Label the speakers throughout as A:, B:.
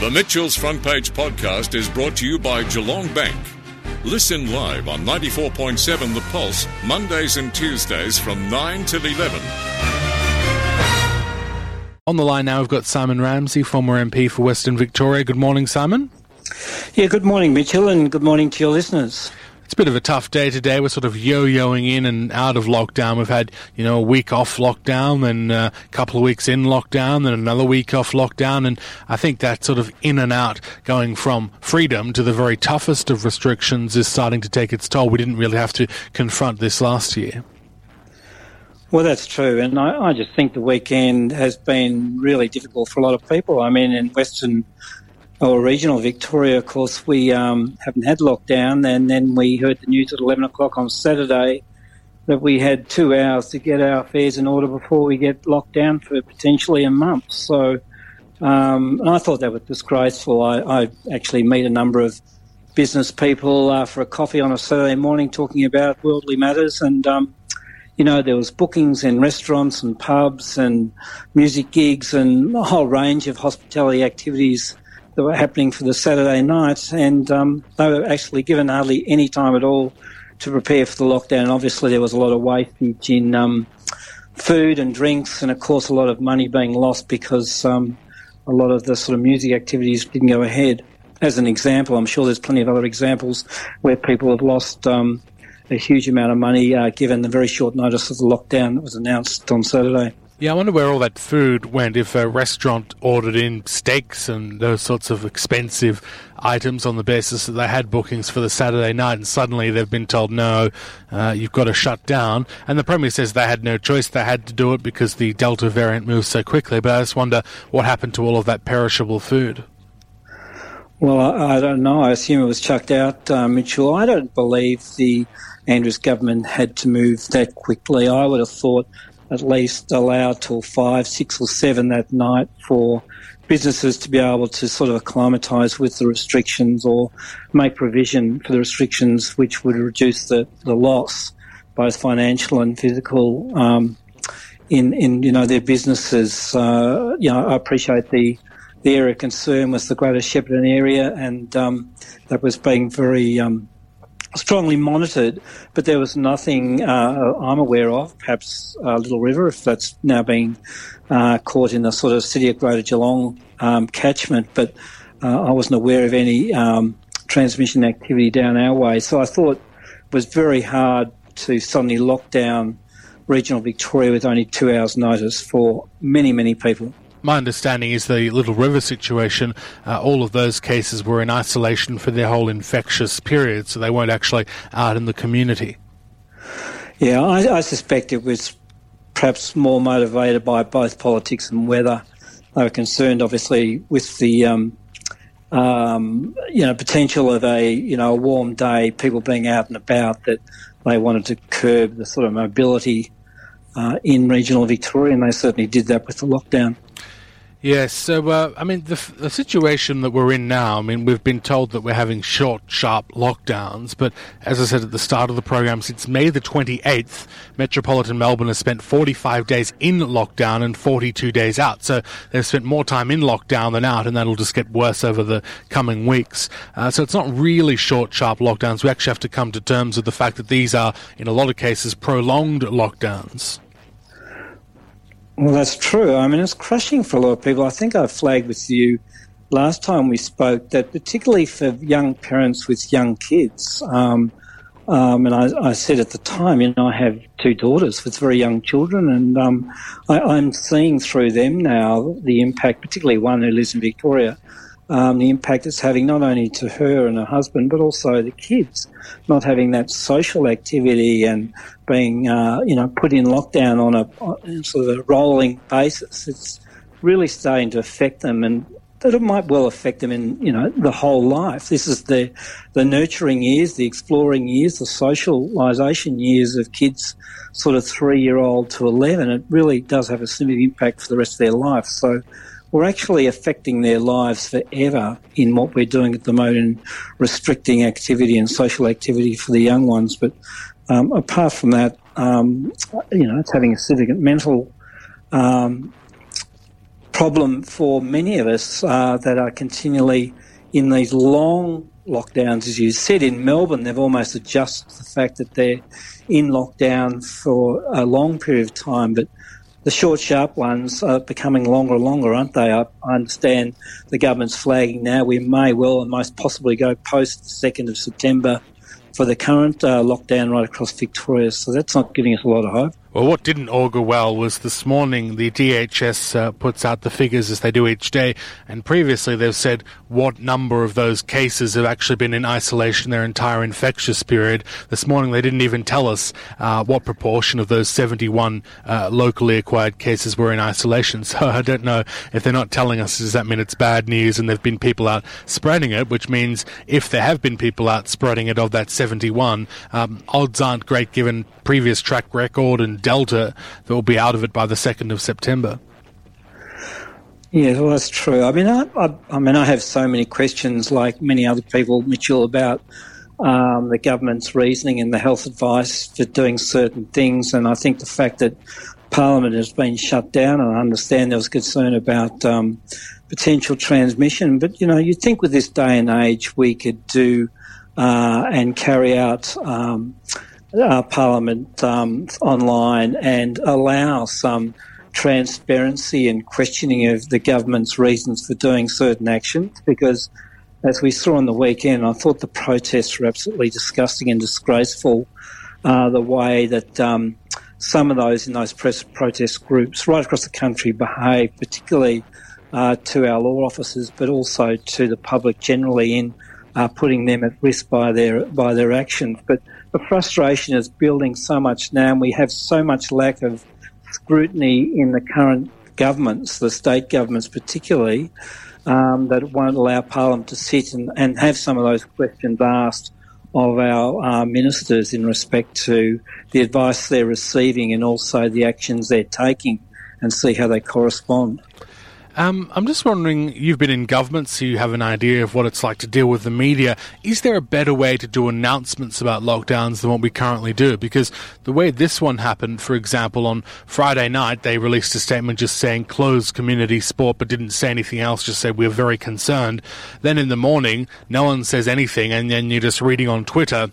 A: The Mitchell's Front Page podcast is brought to you by Geelong Bank. Listen live on 94.7 The Pulse, Mondays and Tuesdays from 9 till 11.
B: On the line now, we've got Simon Ramsay, former MP for Western Victoria. Good morning, Simon.
C: Yeah, good morning, Mitchell, and good morning to your listeners.
B: It's a bit of a tough day today. We're sort of yo-yoing in and out of lockdown. We've had, you know, a week off lockdown, then uh, a couple of weeks in lockdown, then another week off lockdown, and I think that sort of in and out, going from freedom to the very toughest of restrictions, is starting to take its toll. We didn't really have to confront this last year.
C: Well, that's true, and I, I just think the weekend has been really difficult for a lot of people. I mean, in Western or regional Victoria, of course, we um, haven't had lockdown, and then we heard the news at 11 o'clock on Saturday that we had two hours to get our affairs in order before we get locked down for potentially a month. So um, I thought that was disgraceful. I, I, actually meet a number of business people uh, for a coffee on a Saturday morning talking about worldly matters, and um, you know there was bookings in restaurants and pubs and music gigs and a whole range of hospitality activities that were happening for the Saturday night, and um, they were actually given hardly any time at all to prepare for the lockdown. And obviously, there was a lot of wastage in um, food and drinks, and of course, a lot of money being lost because um, a lot of the sort of music activities didn't go ahead. As an example, I'm sure there's plenty of other examples where people have lost um, a huge amount of money uh, given the very short notice of the lockdown that was announced on Saturday.
B: Yeah, I wonder where all that food went. If a restaurant ordered in steaks and those sorts of expensive items on the basis that they had bookings for the Saturday night, and suddenly they've been told, no, uh, you've got to shut down. And the Premier says they had no choice, they had to do it because the Delta variant moves so quickly. But I just wonder what happened to all of that perishable food.
C: Well, I, I don't know. I assume it was chucked out, uh, Mitchell. I don't believe the Andrews government had to move that quickly. I would have thought at least allow till five, six, or seven that night for businesses to be able to sort of acclimatise with the restrictions or make provision for the restrictions which would reduce the, the loss, both financial and physical, um, in, in you know their businesses. Uh, you know, I appreciate the the area of concern was the Greater Shepparton area, and um, that was being very um, strongly monitored, but there was nothing uh, I'm aware of. Perhaps uh, Little River, if that's now being uh, caught in the sort of City of Greater Geelong um, catchment, but uh, I wasn't aware of any um, transmission activity down our way. So I thought it was very hard to suddenly lock down regional Victoria with only two hours' notice for many, many people.
B: My understanding is the Little River situation, uh, all of those cases were in isolation for their whole infectious period, so they weren't actually out in the community.
C: Yeah, I, I suspect it was perhaps more motivated by both politics and weather. They were concerned, obviously, with the um, um, you know potential of a you know a warm day, people being out and about. That they wanted to curb the sort of mobility uh, in regional Victoria, and they certainly did that with the lockdown.
B: Yes, so uh, I mean the, the situation that we're in now. I mean we've been told that we're having short, sharp lockdowns, but as I said at the start of the program, since May the 28th, Metropolitan Melbourne has spent 45 days in lockdown and 42 days out. So they've spent more time in lockdown than out, and that'll just get worse over the coming weeks. Uh, so it's not really short, sharp lockdowns. We actually have to come to terms with the fact that these are, in a lot of cases, prolonged lockdowns.
C: Well, that's true. I mean, it's crushing for a lot of people. I think I flagged with you last time we spoke that particularly for young parents with young kids, um, um, and I, I, said at the time, you know, I have two daughters with very young children, and um, I, am seeing through them now the impact, particularly one who lives in Victoria, um, the impact it's having not only to her and her husband, but also the kids, not having that social activity and being, uh, you know, put in lockdown on a on sort of a rolling basis. It's really starting to affect them, and that it might well affect them in, you know, the whole life. This is the the nurturing years, the exploring years, the socialisation years of kids, sort of three year old to eleven. It really does have a significant impact for the rest of their life. So we're actually affecting their lives forever in what we're doing at the moment in restricting activity and social activity for the young ones. But um, apart from that, um, you know, it's having a significant mental um, problem for many of us uh, that are continually in these long lockdowns, as you said. In Melbourne, they've almost adjusted the fact that they're in lockdown for a long period of time, but the short, sharp ones are becoming longer and longer, aren't they? I, understand the government's flagging now we may well and most possibly go post the 2nd of September for the current uh, lockdown right across Victoria, so that's not giving us a lot of hope.
B: Well, what didn't augur well was this morning the DHS uh, puts out the figures as they do each day, and previously they've said what number of those cases have actually been in isolation their entire infectious period. This morning they didn't even tell us uh, what proportion of those 71 uh, locally acquired cases were in isolation. So I don't know if they're not telling us, does that mean it's bad news and there've been people out spreading it, which means if there have been people out spreading it of that 71, um, odds aren't great given previous track record and Delta that will be out of it by the 2nd of September.
C: Yeah, well, that's true. I mean, I, I, I, mean, I have so many questions, like many other people, Mitchell, about um, the government's reasoning and the health advice for doing certain things. And I think the fact that Parliament has been shut down, and I understand there was concern about um, potential transmission. But you know, you think with this day and age, we could do uh, and carry out. Um, uh, Parliament um, online and allow some transparency and questioning of the government's reasons for doing certain actions because as we saw on the weekend, I thought the protests were absolutely disgusting and disgraceful. Uh, the way that um, some of those in those press protest groups right across the country behave, particularly uh, to our law officers, but also to the public generally in uh, putting them at risk by their by their actions. But the frustration is building so much now, and we have so much lack of scrutiny in the current governments, the state governments particularly, um, that won't allow Parliament to sit and, and have some of those questions asked of our uh, ministers in respect to the advice they're receiving and also the actions they're taking and see how they correspond.
B: Um, I'm just wondering, you've been in government, so you have an idea of what it's like to deal with the media. Is there a better way to do announcements about lockdowns than what we currently do? Because the way this one happened, for example, on Friday night, they released a statement just saying closed community sport, but didn't say anything else, just said we're very concerned. Then in the morning, no one says anything, and then you're just reading on Twitter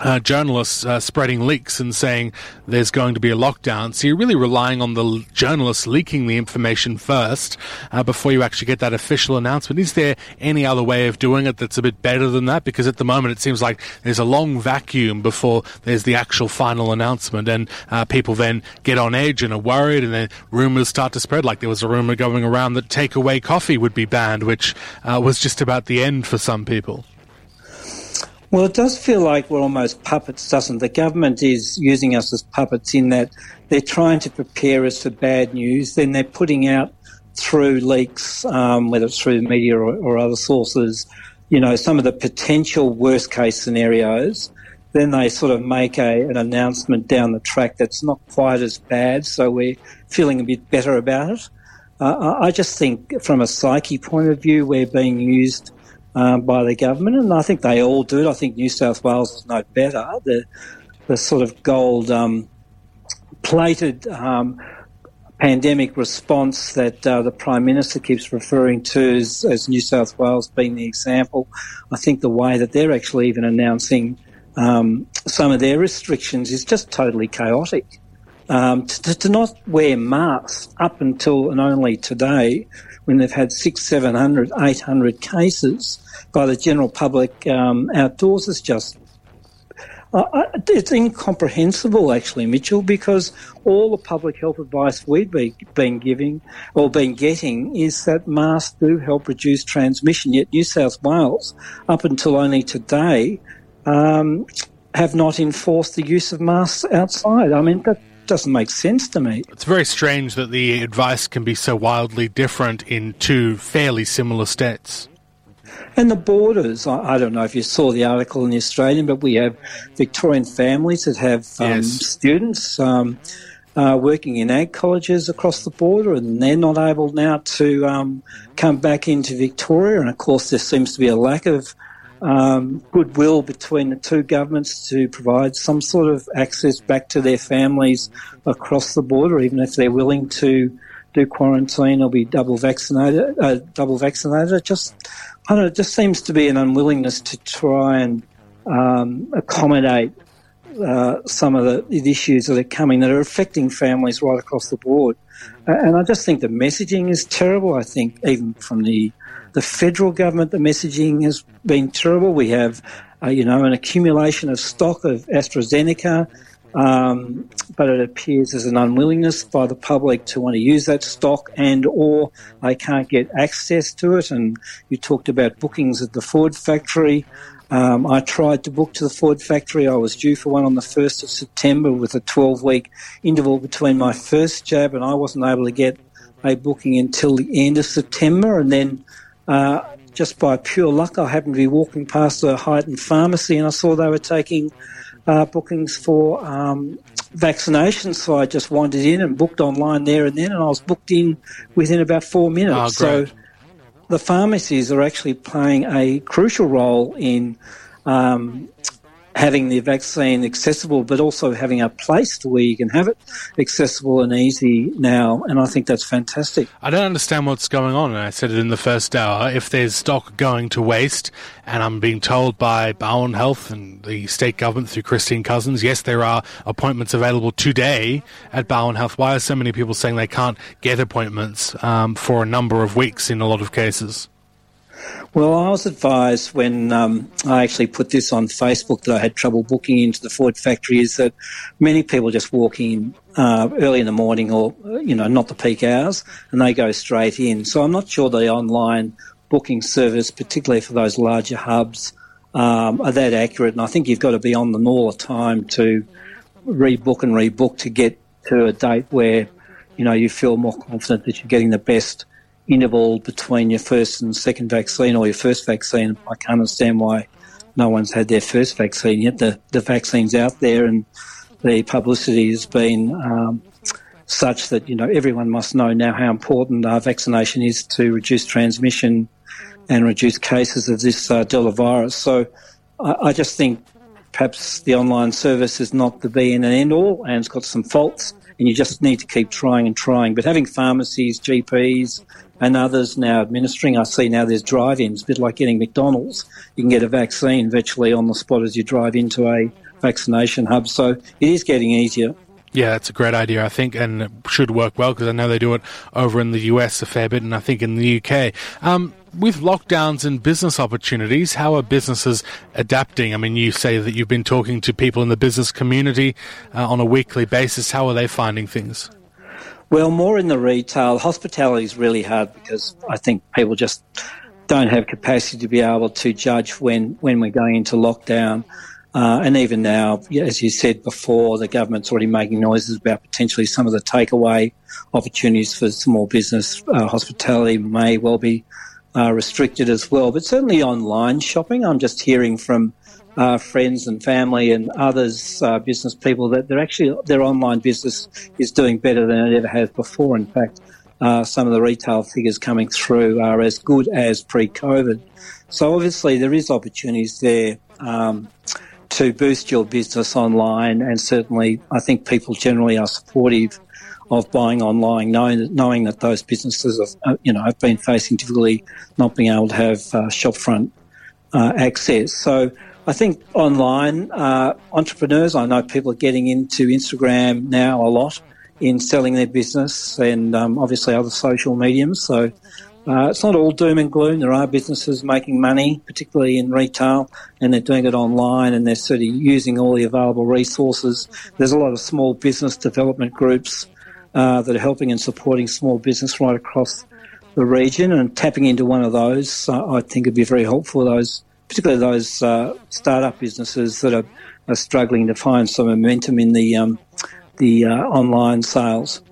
B: uh, journalists uh, spreading leaks and saying there's going to be a lockdown. So you're really relying on the journalists leaking the information first uh, before you actually get that official announcement. Is there any other way of doing it that's a bit better than that? Because at the moment it seems like there's a long vacuum before there's the actual final announcement, and uh, people then get on edge and are worried, and then rumors start to spread. Like there was a rumor going around that takeaway coffee would be banned, which uh, was just about the end for some people.
C: Well, it does feel like we're almost puppets, doesn't? The government is using us as puppets in that they're trying to prepare us for bad news, then they're putting out through leaks, um, whether it's through the media or, or, other sources, you know, some of the potential worst case scenarios. Then they sort of make a, an announcement down the track that's not quite as bad, so we're feeling a bit better about it. Uh, I just think, from a psyche point of view, we're being used um, by the government, and I think they all do it. I think New South Wales is no better. The, the sort of gold um, plated um, pandemic response that uh, the Prime Minister keeps referring to as, as, New South Wales being the example. I think the way that they're actually even announcing um, some of their restrictions is just totally chaotic. Um, to, to, not wear masks up until and only today when they've had six, seven hundred, eight hundred cases by the general public um, outdoors is just uh, it's incomprehensible, actually, Mitchell, because all the public health advice we've be, been giving or been getting is that masks do help reduce transmission. Yet New South Wales, up until only today, um, have not enforced the use of masks outside. I mean, that doesn't make sense to me.
B: It's very strange that the advice can be so wildly different in two fairly similar states.
C: And the borders, I, I, don't know if you saw the article in the Australian, but we have Victorian families that have um, yes. students um, uh, working in ag colleges across the border, and they're not able now to um, come back into Victoria. And of course, there seems to be a lack of um, goodwill between the two governments to provide some sort of access back to their families across the border, even if they're willing to do quarantine or be double vaccinated. Uh, double vaccinated. Just, I don't know. It just seems to be an unwillingness to try and um, accommodate uh, some of the, issues that are coming that are affecting families right across the board. And I just think the messaging is terrible. I think even from the the federal government, the messaging has been terrible. We have, uh, you know, an accumulation of stock of AstraZeneca, um, but it appears there's an unwillingness by the public to want to use that stock and or they can't get access to it. And you talked about bookings at the Ford factory. Um, I tried to book to the Ford factory. I was due for one on the 1st of September with a 12 week interval between my first jab, and I wasn't able to get a booking until the end of September. And then, uh, just by pure luck, I happened to be walking past a Highton pharmacy and I saw they were taking uh, bookings for um, vaccinations. So I just wandered in and booked online there and then, and I was booked in within about four minutes.
B: Oh,
C: so the pharmacies are actually playing a crucial role in um, having the vaccine accessible, but also having a place to where you can have it accessible and easy now. And I think that's fantastic.
B: I don't understand what's going on. And I said it in the first hour. If there's stock going to waste, and I'm being told by Barwon Health and the state government through Christine Couzens, yes, there are appointments available today at Barwon Health. Why are so many people saying they can't get appointments um, for a number of weeks in a lot of cases?
C: Well, I was advised when um, I actually put this on Facebook that I had trouble booking into the Ford factory is that many people just walk in uh, early in the morning or, you know, not the peak hours and they go straight in. So I'm not sure the online booking service, particularly for those larger hubs, um, are that accurate. And I think you've got to be on them all the time to rebook and rebook to get to a date where, you know, you feel more confident that you're getting the best – interval between your first and second vaccine or your first vaccine. I can't understand why no one's had their first vaccine yet. The, the vaccine's out there and the publicity has been um, such that, you know, everyone must know now how important uh, vaccination is to reduce transmission and reduce cases of this uh, virus. So I, I just think perhaps the online service is not the be and end all and it's got some faults and you just need to keep trying and trying. But having pharmacies, GPs, and others now administering. I see now there's drive-ins, a bit like getting McDonald's. You can get a vaccine virtually on the spot as you drive into a vaccination hub. So it is getting easier.
B: Yeah, it's a great idea, I think, and it should work well because I know they do it over in the US a fair bit, and I think in the UK. Um, with lockdowns and business opportunities, how are businesses adapting? I mean, you say that you've been talking to people in the business community uh, on a weekly basis. How are they finding things?
C: Well, more in the retail. Hospitality is really hard because I think people just don't have capacity to be able to judge when, when we're going into lockdown. Uh, and even now, as you said before, the government's already making noises about potentially some of the takeaway opportunities for small business. Uh, hospitality may well be uh, restricted as well, but certainly online shopping. I'm just hearing from uh, friends and family and others, uh, business people, that they're actually their online business is doing better than it ever has before. In fact, uh, some of the retail figures coming through are as good as pre-COVID. So obviously there is opportunities there um, to boost your business online, and certainly I think people generally are supportive of buying online, knowing that, knowing that those businesses have, uh, you know, have been facing difficulty not being able to have uh, shopfront uh, access. So I think online uh, entrepreneurs, I know people are getting into Instagram now a lot in selling their business and um, obviously other social mediums. So uh, it's not all doom and gloom. There are businesses making money, particularly in retail, and they're doing it online and they're sort of using all the available resources. There's a lot of small business development groups uh, that are helping and supporting small business right across the region and tapping into one of those, uh, I think would be very helpful those particularly those uh, startup businesses that are, are, struggling to find some momentum in the um, the uh, online sales.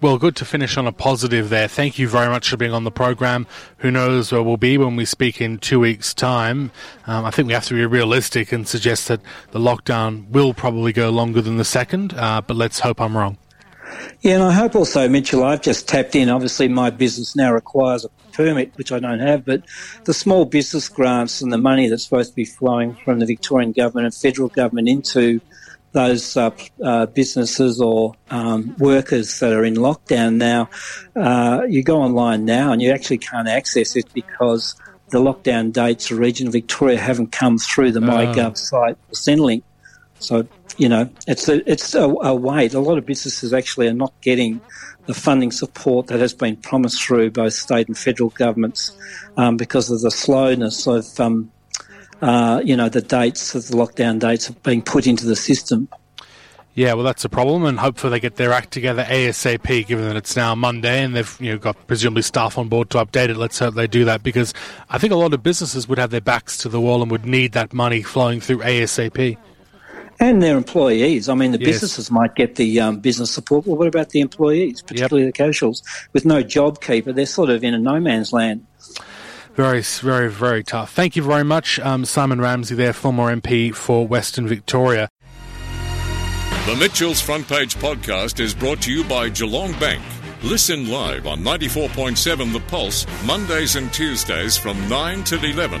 B: Well, good to finish on a positive there. Thank you very much for being on the program. Who knows where we'll be when we speak in two weeks' time? Um, I think we have to be realistic and suggest that the lockdown will probably go longer than the second, uh, but let's hope I'm wrong.
C: Yeah, and I hope also, Mitchell, I've just tapped in. Obviously, my business now requires a permit, which I don't have, but the small business grants and the money that's supposed to be flowing from the Victorian government and federal government into those uh, uh, businesses or um, workers that are in lockdown now, uh, you go online now and you actually can't access it because the lockdown dates for region of Victoria haven't come through the MyGov site or Centrelink. So, you know, it's a, it's a, a. A lot of businesses actually are not getting the funding support that has been promised through both state and federal governments um, because of the slowness of, um, uh, you know, the dates of the lockdown dates being put into the system.
B: Yeah, well, that's a problem, and hopefully they get their act together ASAP. Given that it's now Monday and they've you know got presumably staff on board to update it, let's hope they do that because I think a lot of businesses would have their backs to the wall and would need that money flowing through ASAP.
C: And their employees. I mean, the yes. businesses might get the um, business support. Well, what about the employees, particularly yep. the casuals, with no job keeper? They're sort of in a no man's land.
B: Very, very, very tough. Thank you very much, um, Simon Ramsay, there, former MP for Western Victoria.
A: The Mitchell's Front Page podcast is brought to you by Geelong Bank. Listen live on 94.7 The Pulse, Mondays and Tuesdays from 9 till 11.